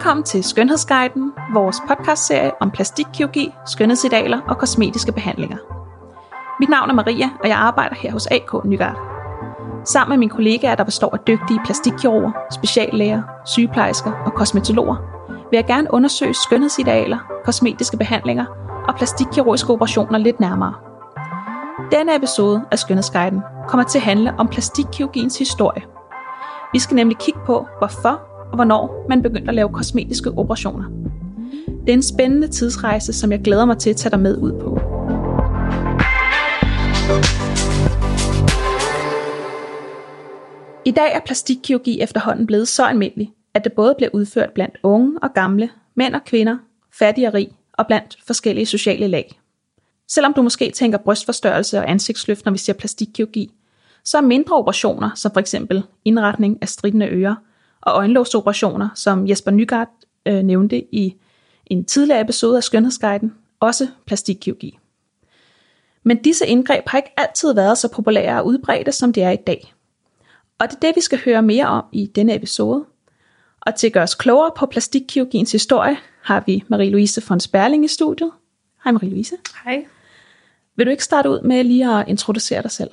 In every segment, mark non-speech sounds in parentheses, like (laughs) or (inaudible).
Velkommen til Skønhedsguiden, vores podcastserie om plastikkirurgi, skønhedsidealer og kosmetiske behandlinger. Mit navn er Maria, og jeg arbejder her hos AK Nygaard. Sammen med mine kollegaer, der består af dygtige plastikkirurger, speciallæger, sygeplejersker og kosmetologer, vil jeg gerne undersøge skønhedsidealer, kosmetiske behandlinger og plastikkirurgiske operationer lidt nærmere. Denne episode af Skønhedsguiden kommer til at handle om plastikkirurgiens historie. Vi skal nemlig kigge på, hvorfor og hvornår man begyndte at lave kosmetiske operationer. Det er en spændende tidsrejse, som jeg glæder mig til at tage dig med ud på. I dag er plastikkirurgi efterhånden blevet så almindelig, at det både bliver udført blandt unge og gamle, mænd og kvinder, fattige og rig og blandt forskellige sociale lag. Selvom du måske tænker brystforstørrelse og ansigtsløft, når vi siger plastikkirurgi, så er mindre operationer, som for eksempel indretning af stridende ører og øjenlåsoperationer, som Jesper Nygaard øh, nævnte i en tidligere episode af Skønhedsguiden, også plastikkirurgi. Men disse indgreb har ikke altid været så populære og udbredte, som de er i dag. Og det er det, vi skal høre mere om i denne episode. Og til at gøre os klogere på plastikkirurgiens historie, har vi Marie-Louise von Sperling i studiet. Hej Marie-Louise. Hej. Vil du ikke starte ud med lige at introducere dig selv?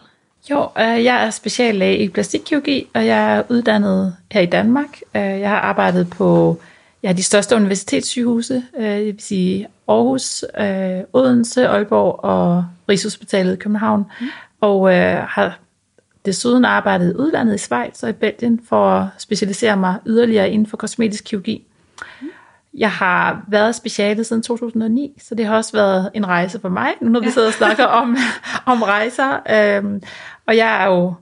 Jo, øh, jeg er speciallæge i plastikkirurgi, og jeg er uddannet her i Danmark. Øh, jeg har arbejdet på ja, de største universitetssygehuse, øh, det vil sige Aarhus, Odense, Aalborg og Rigshospitalet i København. Mm. Og har desuden arbejdet i udlandet i Schweiz og i Belgien for at specialisere mig yderligere inden for kosmetisk kirurgi. Mm. Jeg har været speciale siden 2009, så det har også været en rejse for mig, nu når vi sidder og snakker (laughs) om, om rejser. Øhm, og jeg er jo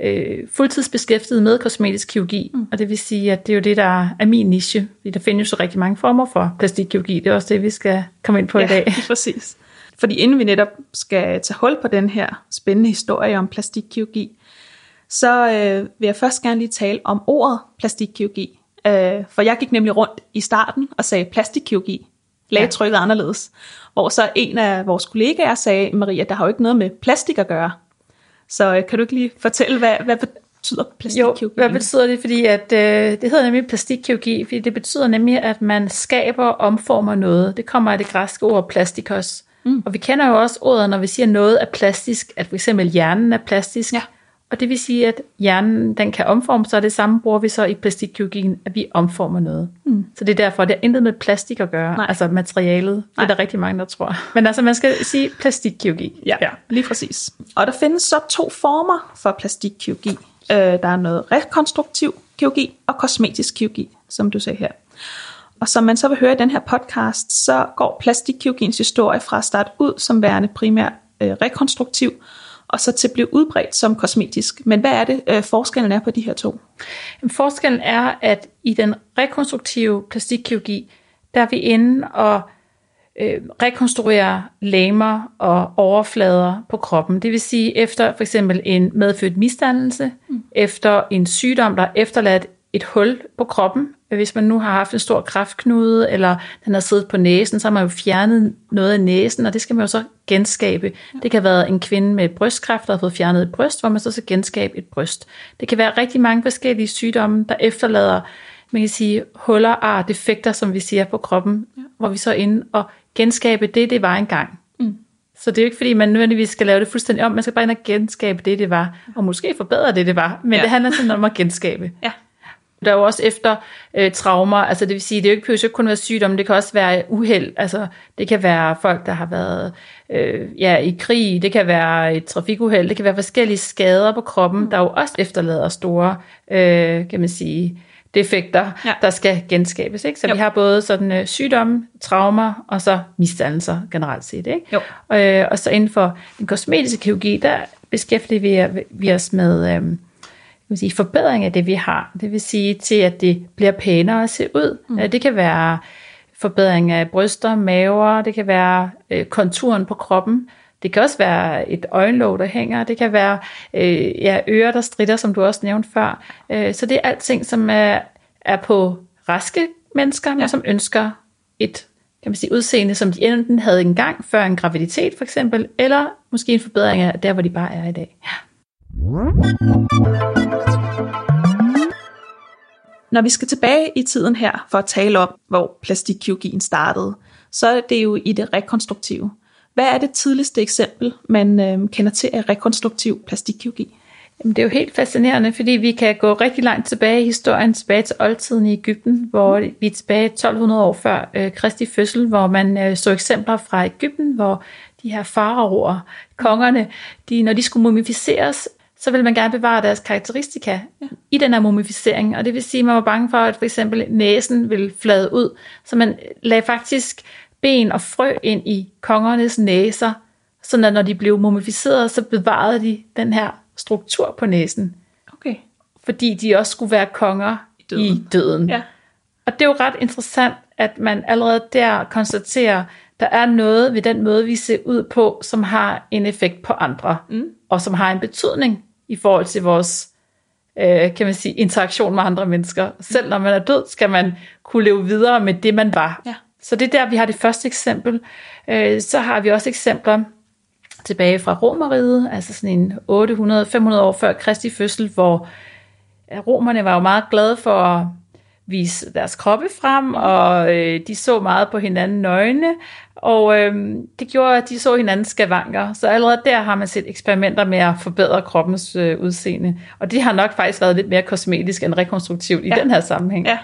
øh, fuldtidsbeskæftiget med kosmetisk kirurgi, mm. og det vil sige, at det er jo det, der er min niche, fordi der findes jo rigtig mange former for plastikkirurgi. Det er også det, vi skal komme ind på ja, i dag. (laughs) præcis. Fordi inden vi netop skal tage hul på den her spændende historie om plastikkirurgi, så øh, vil jeg først gerne lige tale om ordet plastikkirurgi. Øh, for jeg gik nemlig rundt i starten og sagde plastikkirurgi. Lagde trykket ja. anderledes. Hvor så en af vores kollegaer sagde, Maria, der har jo ikke noget med plastik at gøre. Så øh, kan du ikke lige fortælle, hvad, hvad betyder plastikkirurgi? Jo, hvad betyder det? Fordi at, øh, det hedder nemlig plastikkirurgi, fordi det betyder nemlig, at man skaber og omformer noget. Det kommer af det græske ord plastikos. Mm. Og vi kender jo også ordet, når vi siger noget er plastisk, at for eksempel hjernen er plastisk. Ja. Og det vil sige, at hjernen den kan omforme sig, og det samme bruger vi så i plastikkirurgien, at vi omformer noget. Mm. Så det er derfor, det har intet med plastik at gøre, Nej. altså materialet. Det er der rigtig mange, der tror. Men altså, man skal sige plastikkirurgi. Ja, ja, lige præcis. Og der findes så to former for plastikkirurgi. Øh, der er noget rekonstruktiv kirurgi og kosmetisk kirurgi, som du sagde her. Og som man så vil høre i den her podcast, så går plastikkirurgiens historie fra at starte ud som værende primært øh, rekonstruktiv, og så til at blive udbredt som kosmetisk. Men hvad er det, øh, forskellen er på de her to? Forskellen er, at i den rekonstruktive plastikkirurgi, der er vi inde og øh, rekonstruere lamer og overflader på kroppen. Det vil sige efter for eksempel en medfødt misdannelse, mm. efter en sygdom, der har efterladt et hul på kroppen. Hvis man nu har haft en stor kræftknude, eller den har siddet på næsen, så har man jo fjernet noget af næsen, og det skal man jo så genskabe. Det kan være en kvinde med brystkræft, der har fået fjernet et bryst, hvor man så skal genskabe et bryst. Det kan være rigtig mange forskellige sygdomme, der efterlader man kan sige, huller, ar, defekter, som vi siger på kroppen, ja. hvor vi så er inde og genskabe det, det var engang. Mm. Så det er jo ikke, fordi man nødvendigvis skal lave det fuldstændig om, man skal bare ind og genskabe det, det var, og måske forbedre det, det var, men ja. det handler sådan om at genskabe. Ja. Der er jo også efter øh, traumer, altså det vil sige, det er jo ikke, ikke kun være sygdom, det kan også være uheld, altså det kan være folk, der har været øh, ja, i krig, det kan være et trafikuheld, det kan være forskellige skader på kroppen, mm. der jo også efterlader store, øh, kan man sige, defekter, ja. der skal genskabes. Ikke? Så jo. vi har både sådan øh, sygdomme, traumer og så misdannelser generelt set. Ikke? Jo. Øh, og så inden for den kosmetiske kirurgi, der beskæftiger vi, vi os med... Øh, kan sige, forbedring af det, vi har. Det vil sige til, at det bliver pænere at se ud. Mm. Det kan være forbedring af bryster, maver, det kan være øh, konturen på kroppen, det kan også være et øjenlåg, der hænger, det kan være øh, ja, ører, der strider, som du også nævnte før. Øh, så det er alting, som er, er på raske mennesker, ja. men som ønsker et kan man sige, udseende, som de enten havde engang før en graviditet for eksempel, eller måske en forbedring af der, hvor de bare er i dag. Ja når vi skal tilbage i tiden her for at tale om, hvor plastikkirurgien startede, så er det jo i det rekonstruktive. Hvad er det tidligste eksempel, man øh, kender til af rekonstruktiv plastikkirurgi? Jamen, det er jo helt fascinerende, fordi vi kan gå rigtig langt tilbage i historien, tilbage til oldtiden i Ægypten, hvor vi er tilbage 1200 år før øh, Kristi fødsel, hvor man øh, så eksempler fra Ægypten, hvor de her faraoer, kongerne, de, når de skulle mumificeres, så ville man gerne bevare deres karakteristika ja. i den her mumificering. Og det vil sige, at man var bange for, at for eksempel næsen ville flade ud. Så man lagde faktisk ben og frø ind i kongernes næser, så når de blev mumificeret, så bevarede de den her struktur på næsen. Okay. Fordi de også skulle være konger i døden. I døden. Ja. Og det er jo ret interessant, at man allerede der konstaterer, der er noget ved den måde, vi ser ud på, som har en effekt på andre, mm. og som har en betydning i forhold til vores øh, kan man sige, interaktion med andre mennesker. Selv når man er død, skal man kunne leve videre med det, man var. Ja. Så det er der, vi har det første eksempel. Øh, så har vi også eksempler tilbage fra Romeriet, altså sådan en 800-500 år før Kristi fødsel, hvor romerne var jo meget glade for vise deres kroppe frem, og øh, de så meget på hinanden nøgne, og øh, det gjorde, at de så hinandens skavanker. Så allerede der har man set eksperimenter med at forbedre kroppens øh, udseende. Og det har nok faktisk været lidt mere kosmetisk end rekonstruktivt i ja. den her sammenhæng. Ja.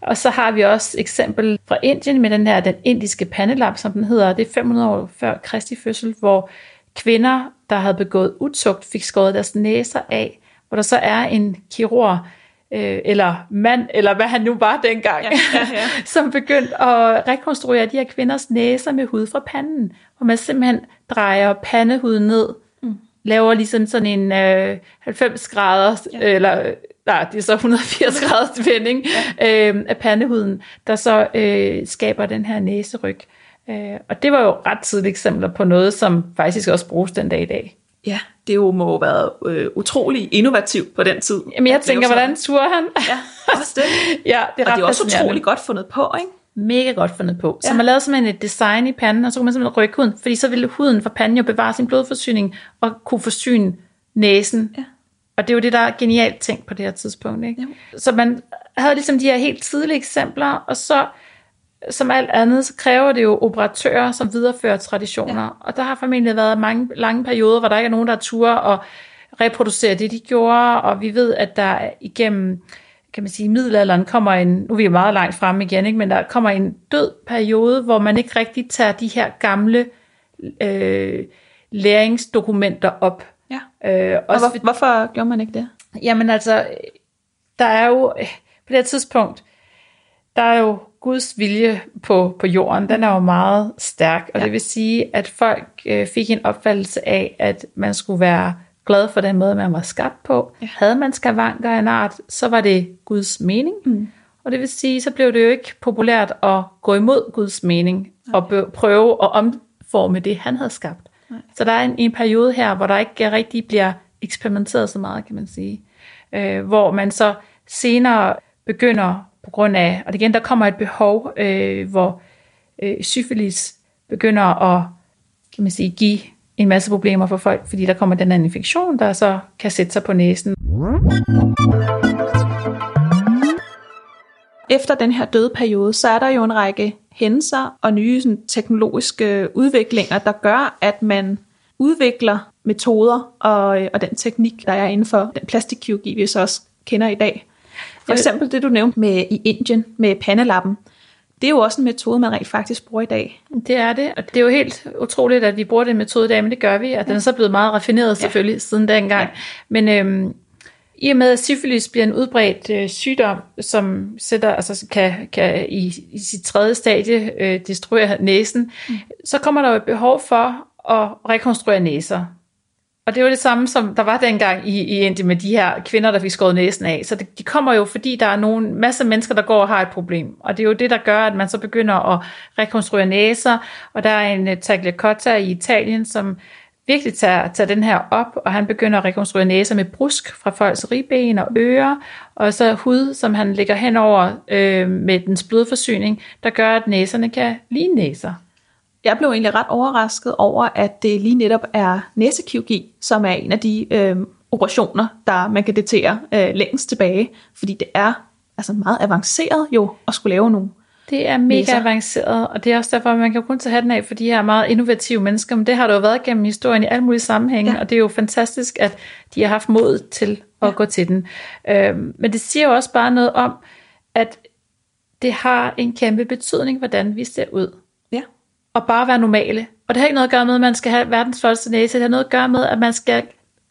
Og så har vi også eksempel fra Indien med den her, den indiske pandelap, som den hedder. Det er 500 år før Kristi fødsel, hvor kvinder, der havde begået utugt, fik skåret deres næser af, hvor der så er en kirurg, øh, eller mand, eller hvad han nu var dengang, ja, ja, ja. (laughs) som begyndte at rekonstruere de her kvinders næser med hud fra panden, hvor man simpelthen drejer pandehuden ned, mm. laver ligesom sådan en øh, 90 grader, ja. eller nej, det er så 180 (laughs) graders vending ja. øh, af pandehuden, der så øh, skaber den her næseryg. Øh, og det var jo ret tidlige eksempler på noget, som faktisk også bruges den dag i dag. Ja, det jo må have været øh, utrolig innovativt på den tid. Jamen jeg tænker, hvordan turde han? Ja, også det. (laughs) ja, det er og det er også utrolig godt fundet på, ikke? Mega godt fundet på. Ja. Så man lavede simpelthen et design i panden, og så kunne man simpelthen rykke huden, fordi så ville huden fra panden jo bevare sin blodforsyning, og kunne forsyne næsen. Ja. Og det er jo det, der er genialt tænkt på det her tidspunkt. Ikke? Ja. Så man havde ligesom de her helt tidlige eksempler, og så som alt andet, så kræver det jo operatører, som viderefører traditioner. Ja. Og der har formentlig været mange lange perioder, hvor der ikke er nogen, der turer og reproducere det, de gjorde. Og vi ved, at der igennem kan man sige, middelalderen kommer en, nu er vi meget langt frem igen, ikke, men der kommer en død periode, hvor man ikke rigtig tager de her gamle øh, læringsdokumenter op. Ja. Øh, og hvor, hvorfor gjorde man ikke det? Jamen altså, der er jo på det tidspunkt, der er jo Guds vilje på, på jorden, den er jo meget stærk, og ja. det vil sige, at folk øh, fik en opfattelse af, at man skulle være glad for den måde, man var skabt på. Ja. Havde man skavanker af en art, så var det Guds mening. Mm. Og det vil sige, så blev det jo ikke populært at gå imod Guds mening, Nej. og prøve at omforme det, han havde skabt. Nej. Så der er en, en periode her, hvor der ikke rigtig bliver eksperimenteret så meget, kan man sige. Øh, hvor man så senere begynder på grund af, og igen, der kommer et behov, øh, hvor øh, syfilis begynder at kan man sige, give en masse problemer for folk, fordi der kommer den her infektion, der så kan sætte sig på næsen. Efter den her døde periode, så er der jo en række hændelser og nye sådan, teknologiske øh, udviklinger, der gør, at man udvikler metoder og, øh, og den teknik, der er inden for den plastikkirurgi, vi så også kender i dag. For eksempel det, du nævnte med i Indien med pandelappen. Det er jo også en metode, man rent faktisk bruger i dag. Det er det, og det er jo helt utroligt, at vi bruger den metode i dag, men det gør vi, og ja. den er så blevet meget raffineret selvfølgelig ja. siden dengang. Ja. Men øhm, i og med, at syfilis bliver en udbredt øh, sygdom, som sætter, altså kan, kan i, i sit tredje stadie øh, destruere næsen, mm. så kommer der jo et behov for at rekonstruere næser. Og det var det samme, som der var dengang i, i Indien med de her kvinder, der fik skåret næsen af. Så det, de kommer jo, fordi der er nogle masse mennesker, der går og har et problem. Og det er jo det, der gør, at man så begynder at rekonstruere næser. Og der er en øh, uh, Tagliacotta i Italien, som virkelig tager, tager den her op, og han begynder at rekonstruere næser med brusk fra folks ribben og ører, og så hud, som han lægger henover øh, med dens blodforsyning, der gør, at næserne kan ligne næser jeg blev egentlig ret overrasket over, at det lige netop er næsekirurgi, som er en af de øh, operationer, der man kan datere øh, længst tilbage, fordi det er altså meget avanceret jo at skulle lave nogle Det er mega Næser. avanceret, og det er også derfor, at man kan kun tage hatten af for de her meget innovative mennesker, men det har der jo været gennem historien i alle mulige sammenhænge, Ja. og det er jo fantastisk, at de har haft mod til at ja. gå til den. Øhm, men det siger jo også bare noget om, at det har en kæmpe betydning, hvordan vi ser ud. Ja. Og bare være normale. Og det har ikke noget at gøre med, at man skal have verdens flotteste næse. Det har noget at gøre med, at man skal,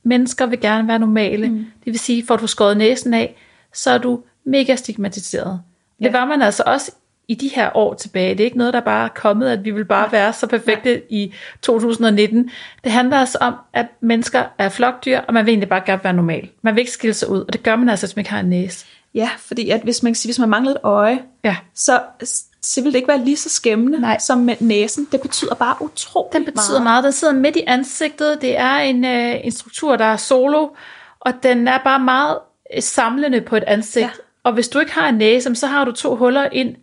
mennesker vil gerne være normale. Mm. Det vil sige, får du skåret næsen af, så er du mega stigmatiseret. Ja. Det var man altså også i de her år tilbage. Det er ikke noget, der bare er kommet, at vi vil bare være så perfekte Nej. i 2019. Det handler altså om, at mennesker er flokdyr, og man vil egentlig bare gerne være normal. Man vil ikke skille sig ud, og det gør man altså, hvis man ikke har en næse. Ja, fordi at hvis man, hvis man mangler et øje, Ja. så, så vil det ikke være lige så skæmmende Nej. som med næsen. Det betyder bare utroligt Den betyder meget. Den sidder midt i ansigtet. Det er en, øh, en struktur, der er solo, og den er bare meget øh, samlende på et ansigt. Ja. Ja. Og hvis du ikke har en næse, så har du to huller ind,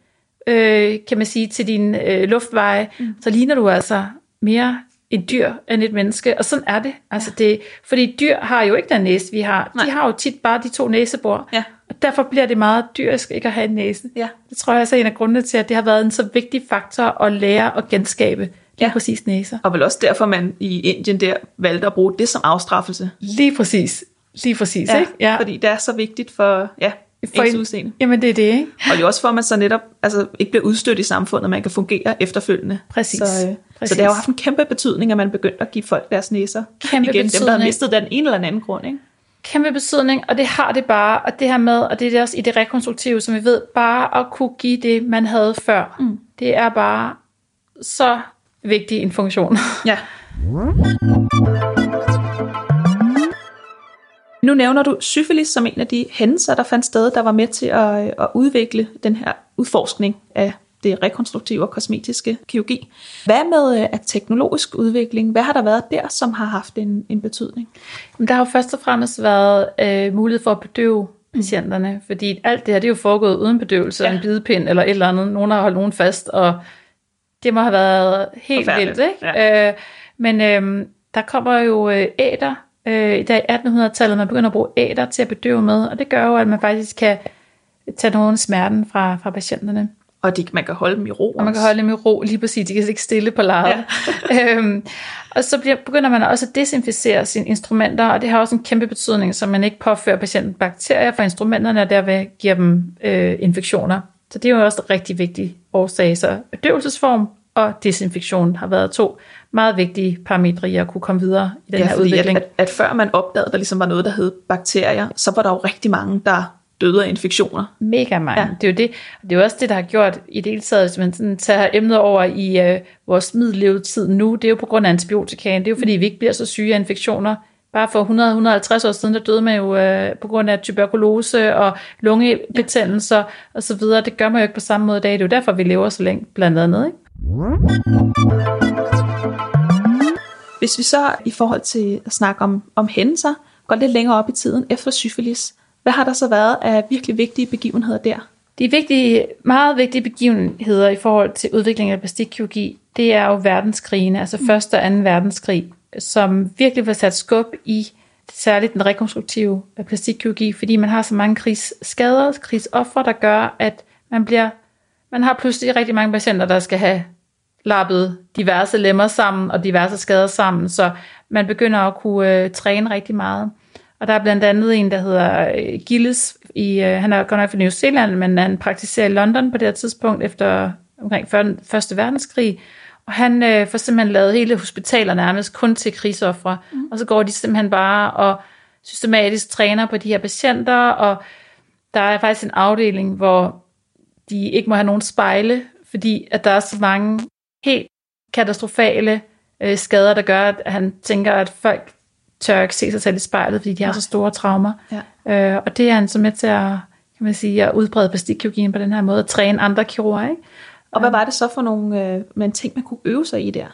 øh, kan man sige, til din øh, luftveje. Mm. Så ligner du altså mere et dyr end et menneske. Og sådan er det. Altså det fordi dyr har jo ikke den næse, vi har. Nej. De har jo tit bare de to næsebor. Ja. Derfor bliver det meget dyrisk ikke at have en næse. Ja. Det tror jeg også er en af grundene til, at det har været en så vigtig faktor at lære at genskabe lige Ja. præcis næser. Og vel også derfor, man i Indien der valgte at bruge det som afstraffelse. Lige præcis. Lige præcis, ja, ikke? Ja. Fordi det er så vigtigt for, ja, for ens en- udseende. Jamen det er det, ikke? Og det er også for, at man så netop altså, ikke bliver udstødt i samfundet, man kan fungere efterfølgende. Præcis. Så, øh, Præcis. så det har jo haft en kæmpe betydning, at man begyndte at give folk deres næser Kæmpe igen. Dem, der har betydning. mistet den ene eller den anden grund. Ikke? Kæmpe betydning, og det har det bare, og det her med, og det er det også i det rekonstruktive, som vi ved, bare at kunne give det, man havde før, mm. det er bare så vigtig en funktion. (laughs) Ja. Nu nævner du syfilis som en af de hændelser, der fandt sted, der var med til at, at udvikle den her udforskning af det rekonstruktive og kosmetiske kirurgi. Hvad med øh, af teknologisk udvikling? Hvad har der været der, som har haft en, en betydning? Der har jo først og fremmest været øh, mulighed for at bedøve patienterne, fordi alt det her, det er jo foregået uden bedøvelse, Ja. en bidepind eller et eller andet. Nogen har holdt nogen fast, og det må have været helt vildt, ikke? ja. Øh, men øh, der kommer jo øh, æder, øh, i dag 1800-tallet, man begynder at bruge æder til at bedøve med, og det gør jo, at man faktisk kan tage nogen smerten fra, fra patienterne. Og de, man kan holde dem i ro. Og man kan holde dem i ro, lige præcis. De kan ikke stille på lejet. Ja. (laughs) øhm, og så bliver, begynder man også at desinficere sine instrumenter, og det har også en kæmpe betydning, så man ikke påfører patienten bakterier fra instrumenterne, og derved giver dem øh, infektioner. Så det er jo også en rigtig vigtig årsag. Så bedøvelsesform og desinfektion har været to meget vigtige parametre i at kunne komme videre i den ja, her udvikling. At, at, at før man opdagede, at der ligesom var noget, der hed bakterier, så var der jo rigtig mange, der døde af infektioner. Mega mange. Ja. Det er jo det. Det er også det, der har gjort i det hele taget, hvis man sådan tager emnet over i øh, vores middellevetid nu, det er jo på grund af antibiotikaen. Det er jo fordi, vi ikke bliver så syge af infektioner. Bare for 100-150 år siden, der døde man jo øh, på grund af tuberkulose og lungebetændelser ja. og så videre. Det gør man jo ikke på samme måde i dag. Det er jo derfor, vi lever så længe, blandt andet. Ikke? Hvis vi så i forhold til at snakke om, om hændelser, går lidt længere op i tiden efter syfilis, hvad har der så været af virkelig vigtige begivenheder der? De vigtige, meget vigtige begivenheder i forhold til udviklingen af plastikkirurgi, det er jo verdenskrigene, altså første og anden verdenskrig, som virkelig var sat skub i særligt den rekonstruktive plastikkirurgi, fordi man har så mange krigsskader, krigsoffre, der gør, at man bliver, man har pludselig rigtig mange patienter, der skal have lappet diverse lemmer sammen og diverse skader sammen, så man begynder at kunne øh, træne rigtig meget. Og der er blandt andet en, der hedder øh, Gilles, i, øh, han er godt nok fra New Zealand, men han praktiserer i London på det her tidspunkt efter omkring før- første verdenskrig. Og han øh, får simpelthen lavet hele hospitaler nærmest kun til krigsoffre. Mm. Og så går de simpelthen bare og systematisk træner på de her patienter, og der er faktisk en afdeling, hvor de ikke må have nogen spejle, fordi at der er så mange helt katastrofale øh, skader, der gør, at han tænker, at folk tør ikke se sig selv i spejlet, fordi de har så store traumer. Ja. Øh, og det er han så med til at, kan man sige, at udbrede plastikkirurgien på den her måde, at træne andre kirurger, ikke? Og hvad var det så for nogle øh, med ting, man kunne øve sig i der?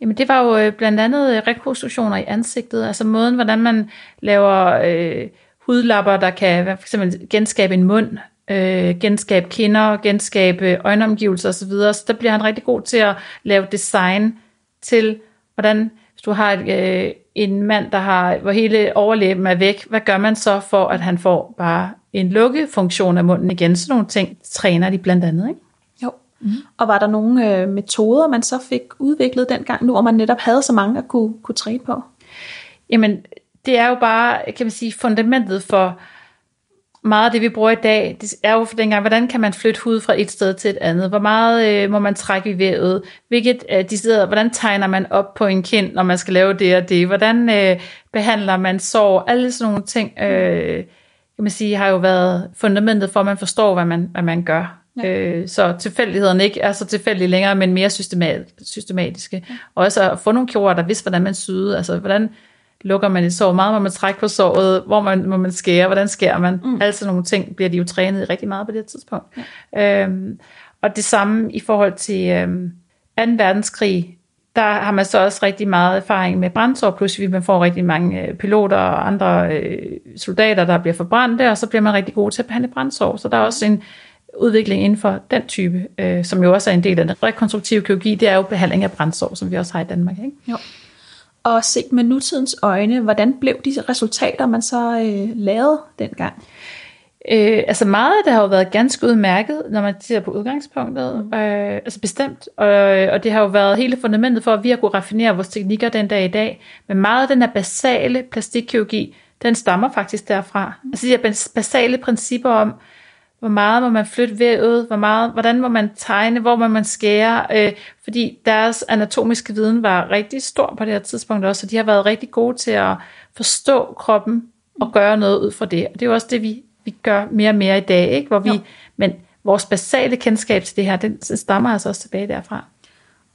Jamen det var jo øh, blandt andet øh, rekonstruktioner i ansigtet, altså måden, hvordan man laver øh, hudlapper, der kan for eksempel genskabe en mund, øh, genskabe kinder, genskabe øjenomgivelser osv. Så der bliver han rigtig god til at lave design til hvordan, hvis du har et, øh, en mand, der har, hvor hele overlæben er væk, hvad gør man så for, at han får bare en lukkefunktion af munden igen? Sådan nogle ting træner de blandt andet, ikke? Jo. Mm. Og var der nogle øh, metoder, man så fik udviklet dengang nu, hvor man netop havde så mange at kunne, kunne træne på? Jamen, det er jo bare, kan man sige, fundamentet for meget af det, vi bruger i dag, det er jo for dengang, hvordan kan man flytte hud fra et sted til et andet? Hvor meget øh, må man trække i vævet? Hvilket, øh, de steder, hvordan tegner man op på en kind, når man skal lave det og det? Hvordan øh, behandler man sår? Alle sådan nogle ting, øh, kan man sige, har jo været fundamentet for, at man forstår, hvad man, hvad man gør. Ja. Øh, så tilfældigheden ikke er så tilfældige længere, men mere systemat, systematiske. Ja. Og også at få nogle kirurger, der vidste, hvordan man syede. Altså, hvordan lukker man et sår, meget må man trække på såret, hvor man, må man skære, hvordan skærer man. Mm. Altså nogle ting bliver de jo trænet i rigtig meget på det tidspunkt. Ja. Øhm, og det samme i forhold til øhm, 2. verdenskrig, der har man så også rigtig meget erfaring med brændsår, pludselig man får rigtig mange øh, piloter og andre øh, soldater, der bliver forbrændte, og så bliver man rigtig god til at behandle brændsår. Så der er også en udvikling inden for den type, øh, som jo også er en del af den rekonstruktive kirurgi, det er jo behandling af brændsår, som vi også har i Danmark. Ikke? Jo. Og set med nutidens øjne, hvordan blev de resultater, man så øh, lavede dengang? Øh, altså meget af det har jo været ganske udmærket, når man ser på udgangspunktet, mm. øh, altså bestemt, og, og det har jo været hele fundamentet for, at vi har kunne raffinere vores teknikker den dag i dag, men meget af den her basale plastikkirurgi, den stammer faktisk derfra. Mm. Altså de her basale principper om, hvor meget må man flytte vævet, hvor meget, hvordan må man tegne, hvor må man skære, øh, fordi deres anatomiske viden var rigtig stor på det her tidspunkt også, så de har været rigtig gode til at forstå kroppen og gøre noget ud fra det. Og det er jo også det, vi, vi gør mere og mere i dag, ikke? Hvor vi, men vores basale kendskab til det her, den stammer altså også tilbage derfra.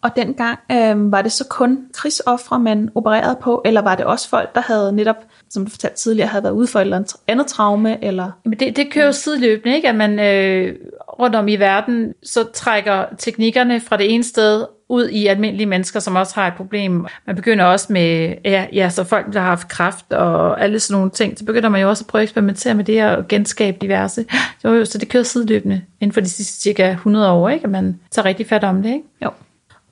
Og dengang øh, var det så kun krigsoffre, man opererede på, eller var det også folk, der havde netop, som du fortalte tidligere, havde været ude for et eller andet, traume? Eller? Men det, det kører jo sideløbende, ikke? at man øh, rundt om i verden, så trækker teknikkerne fra det ene sted ud i almindelige mennesker, som også har et problem. Man begynder også med, ja, ja så folk, der har haft kræft og alle sådan nogle ting, så begynder man jo også at prøve at eksperimentere med det og genskabe diverse. (gasps) Så, så det kører sideløbende inden for de sidste cirka 100 år, ikke? at man tager rigtig fat om det. Ikke? Jo.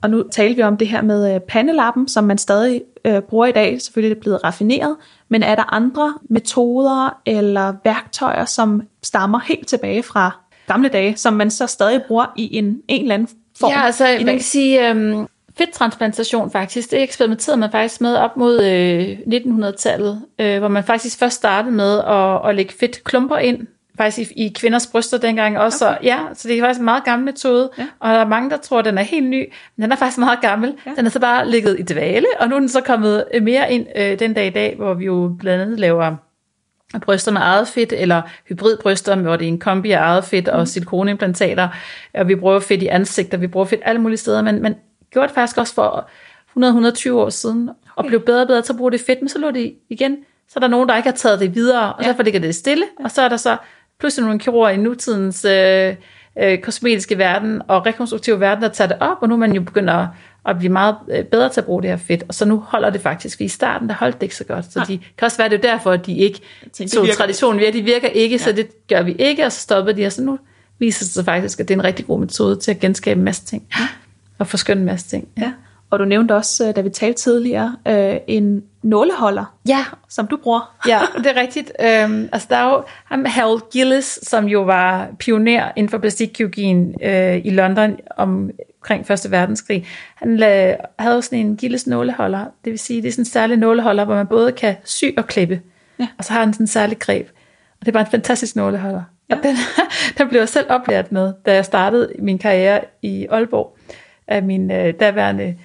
Og nu taler vi om det her med øh, pandelappen, som man stadig øh, bruger i dag. Selvfølgelig er det blevet raffineret. Men er der andre metoder eller værktøjer, som stammer helt tilbage fra gamle dage, som man så stadig bruger i en, en eller anden form? Ja, altså man kan sige, øhm, fedttransplantation faktisk, det eksperimenterede man faktisk med op mod øh, 1900-tallet, øh, hvor man faktisk først startede med at, at lægge fedtklumper ind faktisk i, i kvinders bryster dengang også. Okay. ja, så det er faktisk en meget gammel metode, ja. og der er mange, der tror, at den er helt ny, men den er faktisk meget gammel. Ja. Den er så bare ligget i dvale, og nu er den så kommet mere ind øh, den dag i dag, hvor vi jo blandt andet laver bryster med eget fedt, eller hybridbryster, hvor det er en kombi af eget fedt og mm. silikoneimplantater, og vi bruger fedt i ansigter, vi bruger fedt alle mulige steder, men man gjorde det faktisk også for 100-120 år siden, okay. og blev bedre og bedre til at bruge det fedt, men så lå det igen, så er der nogen, der ikke har taget det videre, og ja. derfor ligger det stille, ja. og så er der så pludselig nogle kirurger i nutidens øh, øh, kosmetiske verden og rekonstruktive verden, der tager det op, og nu er man jo begyndt at blive meget øh, bedre til at bruge det her fedt, og så nu holder det faktisk, i starten der holdt det ikke så godt, så de kan også være det er derfor, at de ikke tog traditionen ved, de virker ikke, ja. så det gør vi ikke, og så stoppede de, og så nu viser det sig faktisk, at det er en rigtig god metode til at genskabe en masse ting, ja. og forskynde en masse ting. Ja. Og du nævnte også, øh, da vi talte tidligere, øh, en nåleholder, ja. som du bruger. (laughs) ja, det er rigtigt. Øhm, altså der er jo ham, Harold Gillis, som jo var pioner inden for plastikkirurgien øh, i London omkring 1. verdenskrig. Han la- havde sådan en Gillis nåleholder, det vil sige, det er sådan en særlig nåleholder, hvor man både kan sy og klippe. Ja. Og så har han sådan en særlig greb. Og det er bare en fantastisk nåleholder. Ja. Og den, (laughs) den blev jeg selv oplært med, da jeg startede min karriere i Aalborg af min øh, daværende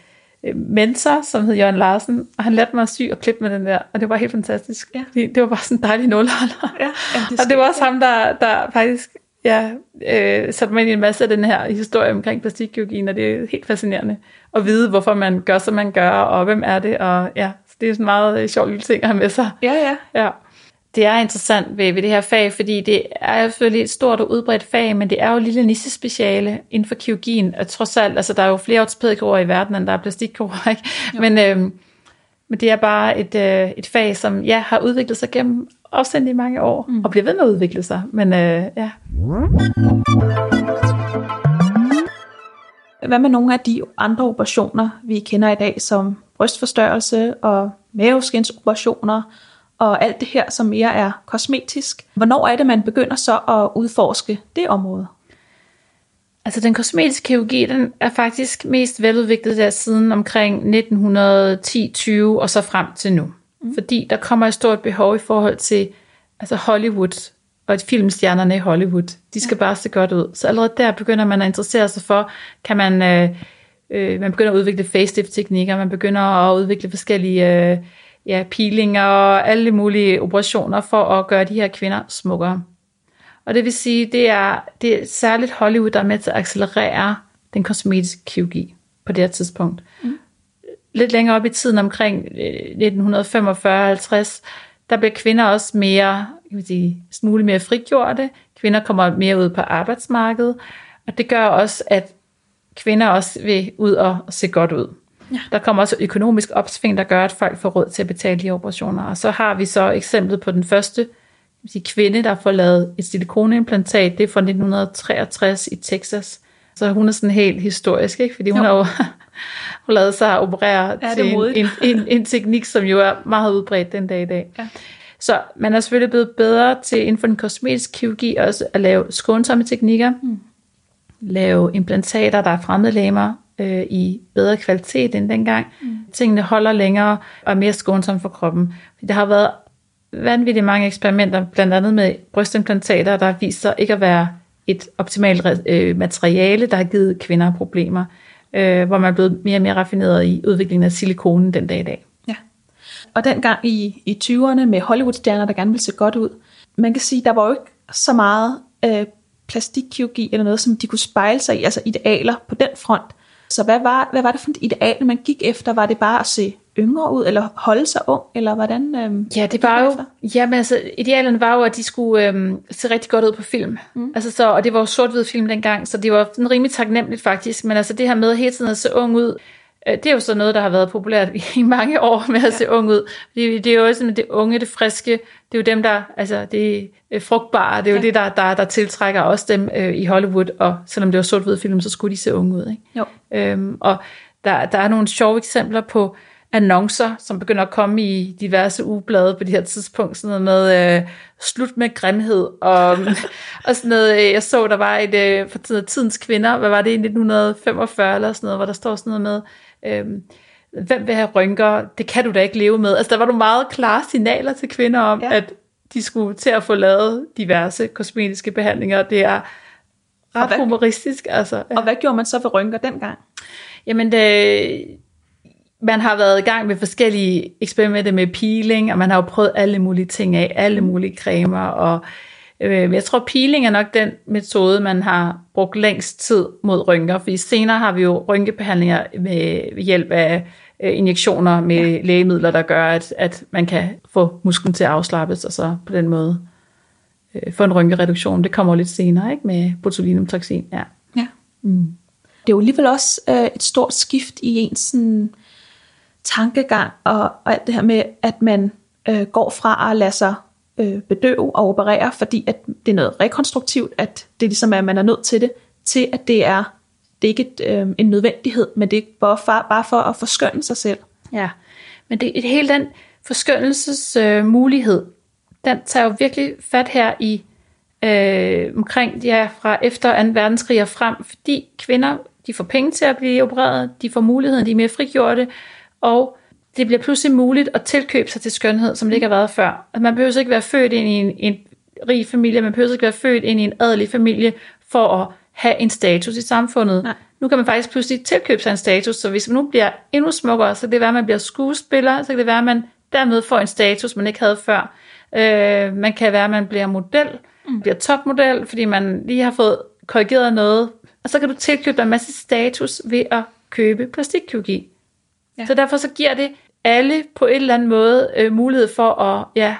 mentor, som hed Jørgen Larsen, og han lærte mig at sy og klippe med den der, og det var helt fantastisk. Ja. Det, det var bare sådan en dejlig nulholder. Ja, det og det var også ham, der, der faktisk ja, øh, satte mig ind i en masse af den her historie omkring plastikkirurgien, og det er helt fascinerende at vide, hvorfor man gør, som man gør, og hvem er det, og ja, så det er sådan en meget øh, sjov lille ting at have med sig. Ja, ja. ja det er interessant ved, ved det her fag, fordi det er selvfølgelig et stort og udbredt fag, men det er jo et lille nissespeciale inden for kirurgien, og trods alt, altså der er jo flere ortopædikirurger i verden, end der er plastikkirurger, ikke? Men, øhm, men det er bare et, øh, et fag, som ja, har udviklet sig gennem afsendt i mange år, mm. og bliver ved med at udvikle sig, men øh, ja. Hvad med nogle af de andre operationer, vi kender i dag, som brystforstørrelse og maveskindsoperationer og alt det her, som mere er kosmetisk. Hvornår er det, man begynder så at udforske det område? Altså den kosmetiske kirurgi, den er faktisk mest veludviklet der siden omkring 1910-20 og så frem til nu. Mm. Fordi der kommer et stort behov i forhold til altså Hollywood og et filmstjernerne i Hollywood. De skal ja. bare se godt ud. Så allerede der begynder man at interessere sig for, kan man, øh, øh, man begynder at udvikle facelift teknikker, man begynder at udvikle forskellige øh, ja, peelinger og alle mulige operationer for at gøre de her kvinder smukkere. Og det vil sige, det er, det er særligt Hollywood, der er med til at accelerere den kosmetiske kirurgi på det her tidspunkt. Mm. Lidt længere op i tiden, omkring 1945-50, øh, der bliver kvinder også mere, kan man sige, smule mere frigjorte. Kvinder kommer mere ud på arbejdsmarkedet, og det gør også, at kvinder også vil ud og se godt ud. Ja. Der kommer også økonomisk opsving, der gør, at folk får råd til at betale de operationer. Og så har vi så eksemplet på den første sige, kvinde, der får lavet et silikonimplantat. Det er fra 1963 i Texas. Så hun er sådan helt historisk, ikke? fordi hun jo. har jo (laughs) hun lavet sig operere ja, til en, en, en, en teknik, som jo er meget udbredt den dag i dag. Ja. Så man er selvfølgelig blevet bedre til inden for den kosmetiske kirurgi også at lave skånsomme teknikker, mm. lave implantater, der er fremmedlæmer øh, i bedre kvalitet end dengang. Mm. Tingene holder længere og er mere skånsomme for kroppen. Der har været vanvittigt mange eksperimenter, blandt andet med brystimplantater, der viser ikke at være et optimalt øh, materiale, der har givet kvinder problemer, øh, hvor man er blevet mere og mere raffineret i udviklingen af silikonen den dag i dag. Ja. Og dengang i, i 20'erne med Hollywood-stjerner, der gerne ville se godt ud, man kan sige, der var jo ikke så meget øh, plastikkirurgi eller noget, som de kunne spejle sig i, altså idealer på den front. Så hvad var, hvad var det for et ideal, man gik efter? Var det bare at se yngre ud, eller holde sig ung, eller hvordan? Øhm, ja, det var jo, ja, men altså, idealerne var jo, at de skulle øhm, se rigtig godt ud på film. Mm. Altså så, og det var jo sort-hvid film dengang, så det var sådan rimelig taknemmeligt faktisk, men altså det her med hele tiden at se ung ud, det er jo så noget, der har været populært (laughs) i mange år med at ja. se ung ud. Det, det er jo også det unge, det friske, det er jo dem, der, altså det er frugtbare, det er jo ja. det, der, der, der tiltrækker også dem øh, i Hollywood, og selvom det var sort-hvid film, så skulle de se unge ud. Ikke? Jo. Øhm, og der, der er nogle sjove eksempler på, annoncer, som begynder at komme i diverse ugeblade på det her tidspunkt, sådan noget med øh, slut med grimhed, og, (laughs) og sådan noget, øh, jeg så, der var et, øh, for tidens kvinder, hvad var det, i 1945 eller sådan noget, hvor der står sådan noget med, øh, hvem vil have rynker, det kan du da ikke leve med. Altså der var nogle meget klare signaler til kvinder om, ja. at de skulle til at få lavet diverse kosmetiske behandlinger, det er ret hvad, humoristisk. Altså, ja. Og hvad gjorde man så ved rynker dengang? Jamen det, man har været i gang med forskellige eksperimenter med peeling, og man har jo prøvet alle mulige ting af, alle mulige cremer, og øh, jeg tror peeling er nok den metode, man har brugt længst tid mod rynker, fordi senere har vi jo rynkebehandlinger med hjælp af øh, injektioner med ja. lægemidler, der gør, at, at man kan få musklen til at afslappes, og så på den måde øh, få en rynkereduktion. Det kommer lidt senere, ikke, med botulinumtoxin. Ja. ja. Mm. Det er jo alligevel også øh, et stort skift i ens sådan, tankegang og, og alt det her med, at man øh, går fra at lade sig øh, bedøve og operere, fordi at det er noget rekonstruktivt, at det ligesom er, at man er nødt til det, til at det er, det er ikke et, øh, en nødvendighed, men det er bare for, bare for at forskønne sig selv. Ja, men det, hele den forskønnelsesmulighed, øh, mulighed, den tager jo virkelig fat her i øh, omkring ja, fra efter 2. verdenskrig og frem, fordi kvinder de får penge til at blive opereret, de får muligheden, de er mere frigjorte, og det bliver pludselig muligt at tilkøbe sig til skønhed, som det ikke har været før. At man behøver ikke være født ind i en, en rig familie, man behøver ikke være født ind i en adelig familie for at have en status i samfundet. Nej. Nu kan man faktisk pludselig tilkøbe sig en status, så hvis man nu bliver endnu smukkere, så kan det være, at man bliver skuespiller, så kan det være, at man dermed får en status, man ikke havde før. Øh, man kan være, at man bliver model, mm. bliver topmodel, fordi man lige har fået korrigeret noget, og så kan du tilkøbe dig en masse status ved at købe plastikkirurgi. Ja. Så derfor så giver det alle på en eller anden måde øh, mulighed for at, ja,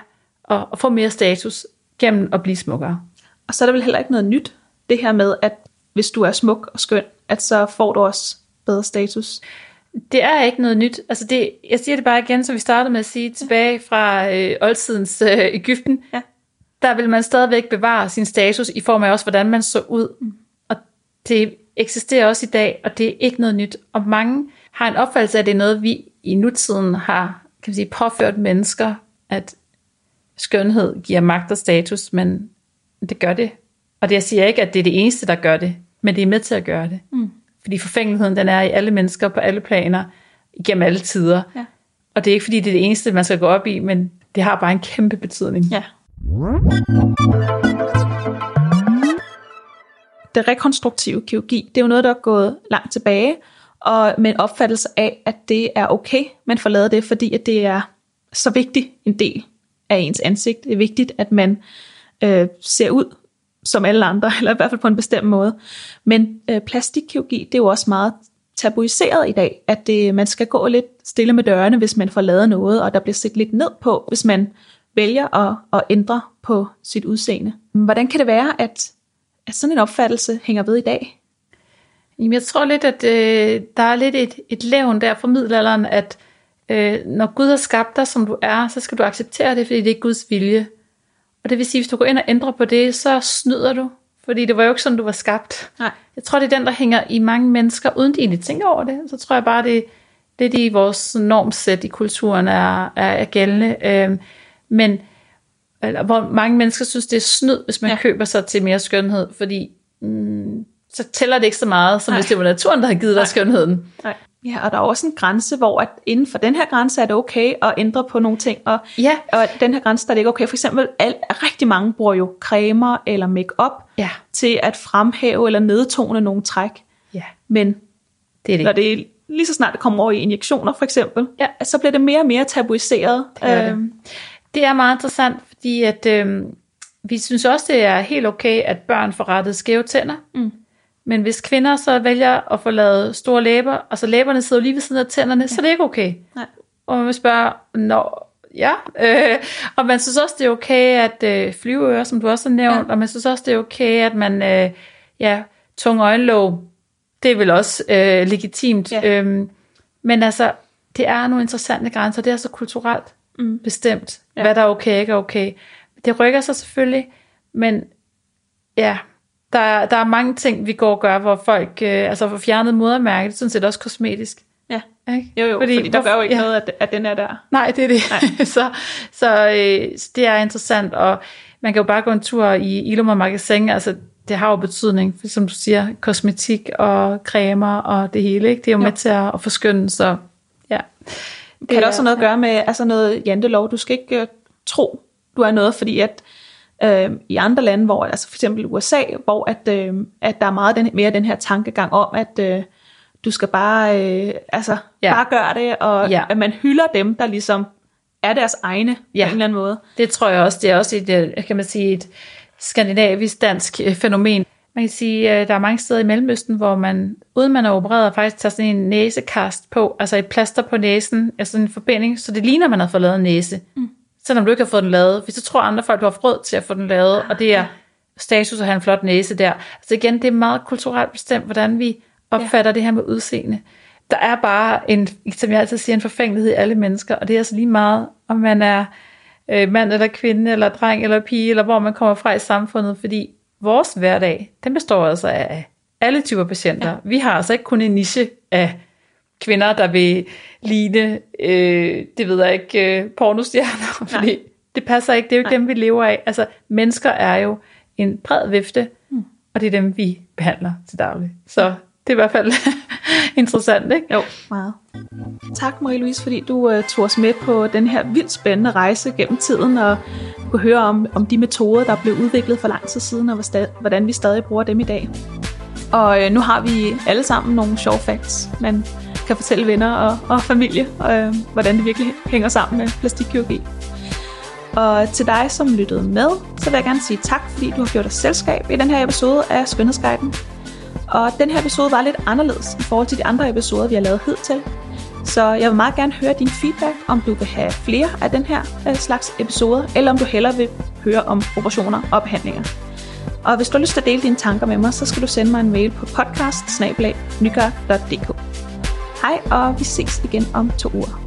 at, at få mere status gennem at blive smukkere. Og så er der vel heller ikke noget nyt, det her med, at hvis du er smuk og skøn, at så får du også bedre status. Det er ikke noget nyt. Altså det, jeg siger det bare igen, som vi startede med at sige, tilbage fra øh, oldtidens øh, Ægypten, ja. der vil man stadigvæk bevare sin status i form af også, hvordan man så ud. Mm. Og det eksisterer også i dag, og det er ikke noget nyt. Og mange har en opfattelse af, at det er noget, vi i nutiden har kan man sige, påført mennesker, at skønhed giver magt og status, men det gør det. Og det jeg siger ikke, at det er det eneste, der gør det, men det er med til at gøre det. Mm. Fordi forfængeligheden, den er i alle mennesker på alle planer, igennem alle tider. Ja. Og det er ikke fordi, det er det eneste, man skal gå op i, men det har bare en kæmpe betydning. Ja. Det rekonstruktive kirurgi, det er jo noget, der er gået langt tilbage, og med en opfattelse af, at det er okay, man får lavet det, fordi at det er så vigtig en del af ens ansigt. Det er vigtigt, at man øh, ser ud som alle andre, (laughs) eller i hvert fald på en bestemt måde. Men øh, plastikkirurgi, det er jo også meget tabuiseret i dag, at det, man skal gå lidt stille med dørene, hvis man får lavet noget, og der bliver set lidt ned på, hvis man vælger at, at ændre på sit udseende. Hvordan kan det være, at, at sådan en opfattelse hænger ved i dag? Jamen, jeg tror lidt, at øh, der er lidt et, et levn der fra middelalderen, at øh, når Gud har skabt dig, som du er, så skal du acceptere det, fordi det er Guds vilje. Og det vil sige, hvis du går ind og ændrer på det, så snyder du. Fordi det var jo ikke sådan, du var skabt. Nej. Jeg tror, det er den, der hænger i mange mennesker, uden de egentlig tænker over det. Så tror jeg bare, det, det det, vores normsæt i kulturen er, er, er gældende. Øhm, men eller, hvor mange mennesker synes, det er snyd, hvis man ja. køber sig til mere skønhed, fordi mm, så tæller det ikke så meget, som Nej. hvis det var naturen, der har givet dig Nej. skønheden. Nej. Ja, og der er også en grænse, hvor at inden for den her grænse er det okay at ændre på nogle ting, og, ja. og den her grænse der er det ikke okay. For eksempel, al, rigtig mange bruger jo cremer eller makeup ja. til at fremhæve eller nedtone nogle træk. Ja. Men det er det. når det er lige så snart det kommer over i injektioner for eksempel, ja. så bliver det mere og mere tabuiseret. Det er, øhm. det. det er meget interessant, fordi at, øhm, vi synes også, det er helt okay, at børn får rettet skæve tænder. Mm. Men hvis kvinder så vælger at få lavet store læber, og så læberne sidder lige ved siden af tænderne, ja. så er det ikke okay. Nej. Og man spørger, nå, ja. Øh, og man synes også, det er okay at øh, flyveører, som du også har nævnt, ja. og man synes også, det er okay, at man, øh, ja, tung øjenlåg, det er vel også øh, legitimt. Ja. Øhm, men altså, det er nogle interessante grænser, det er så kulturelt mm. bestemt, ja. hvad der er okay og ikke er okay. Det rykker sig selvfølgelig, men ja, der, der er mange ting, vi går og gør, hvor folk øh, altså får fjernet modermærket, det er sådan set også kosmetisk. Ja, ikke? jo jo, fordi, fordi der gør jo ikke ja. noget, at, at den er der. Nej, det er det. Nej. (laughs) så så øh, det er interessant, og man kan jo bare gå en tur i Ilum og Magasin, altså det har jo betydning, for som du siger, kosmetik og cremer og det hele, ikke? det er jo, jo. med til at, at forskynde, så ja. Det kan det også noget at gøre med altså noget jantelov, du skal ikke uh, tro, du er noget, fordi at øh, i andre lande, hvor altså for eksempel USA, hvor at, øh, at der er meget den, mere den her tankegang om, at øh, du skal bare, øh, altså, ja. bare gøre det, og ja. at man hylder dem, der ligesom er deres egne ja. på en eller anden måde. Det tror jeg også, det er også et, øh, kan man sige, et skandinavisk dansk øh, fænomen. Man kan sige, at øh, der er mange steder i Mellemøsten, hvor man, uden man er opereret, faktisk tager sådan en næsekast på, altså et plaster på næsen, altså en forbinding, så det ligner, man har fået lavet en næse. Mm selvom du ikke har fået den lavet. Hvis du tror andre folk, du har råd til at få den lavet, og det er status at have en flot næse der. Så igen, det er meget kulturelt bestemt, hvordan vi opfatter ja. det her med udseende. Der er bare en, som jeg altid siger, en forfængelighed i alle mennesker, og det er altså lige meget, om man er øh, mand eller kvinde, eller dreng eller pige, eller hvor man kommer fra i samfundet, fordi vores hverdag, den består altså af alle typer patienter. Ja. Vi har altså ikke kun en niche af kvinder, der vil ligne, øh, det ved jeg ikke, øh, pornostjerner, (laughs) fordi Nej. det passer ikke, det er jo ikke Nej. dem, vi lever af. Altså, mennesker er jo en bred vifte, mm. og det er dem, vi behandler til daglig. Så det er i hvert fald (laughs) interessant, ikke? Jo, meget. Tak Marie-Louise, fordi du uh, tog os med på den her vildt spændende rejse gennem tiden, og kunne høre om, om de metoder, der blev udviklet for lang tid siden, og hvordan vi stadig bruger dem i dag. Og uh, nu har vi alle sammen nogle sjove facts, men kan fortælle venner og, og familie, øh, hvordan det virkelig hænger sammen med plastikkirurgi. Og til dig, som lyttede med, så vil jeg gerne sige tak, fordi du har gjort dig selskab i den her episode af Skønhedsguiden. Og den her episode var lidt anderledes i forhold til de andre episoder, vi har lavet hidtil. Så jeg vil meget gerne høre din feedback, om du vil have flere af den her øh, slags episoder, eller om du hellere vil høre om operationer og behandlinger. Og hvis du har lyst til at dele dine tanker med mig, så skal du sende mig en mail på podcast Hej, og vi ses igen om to uger.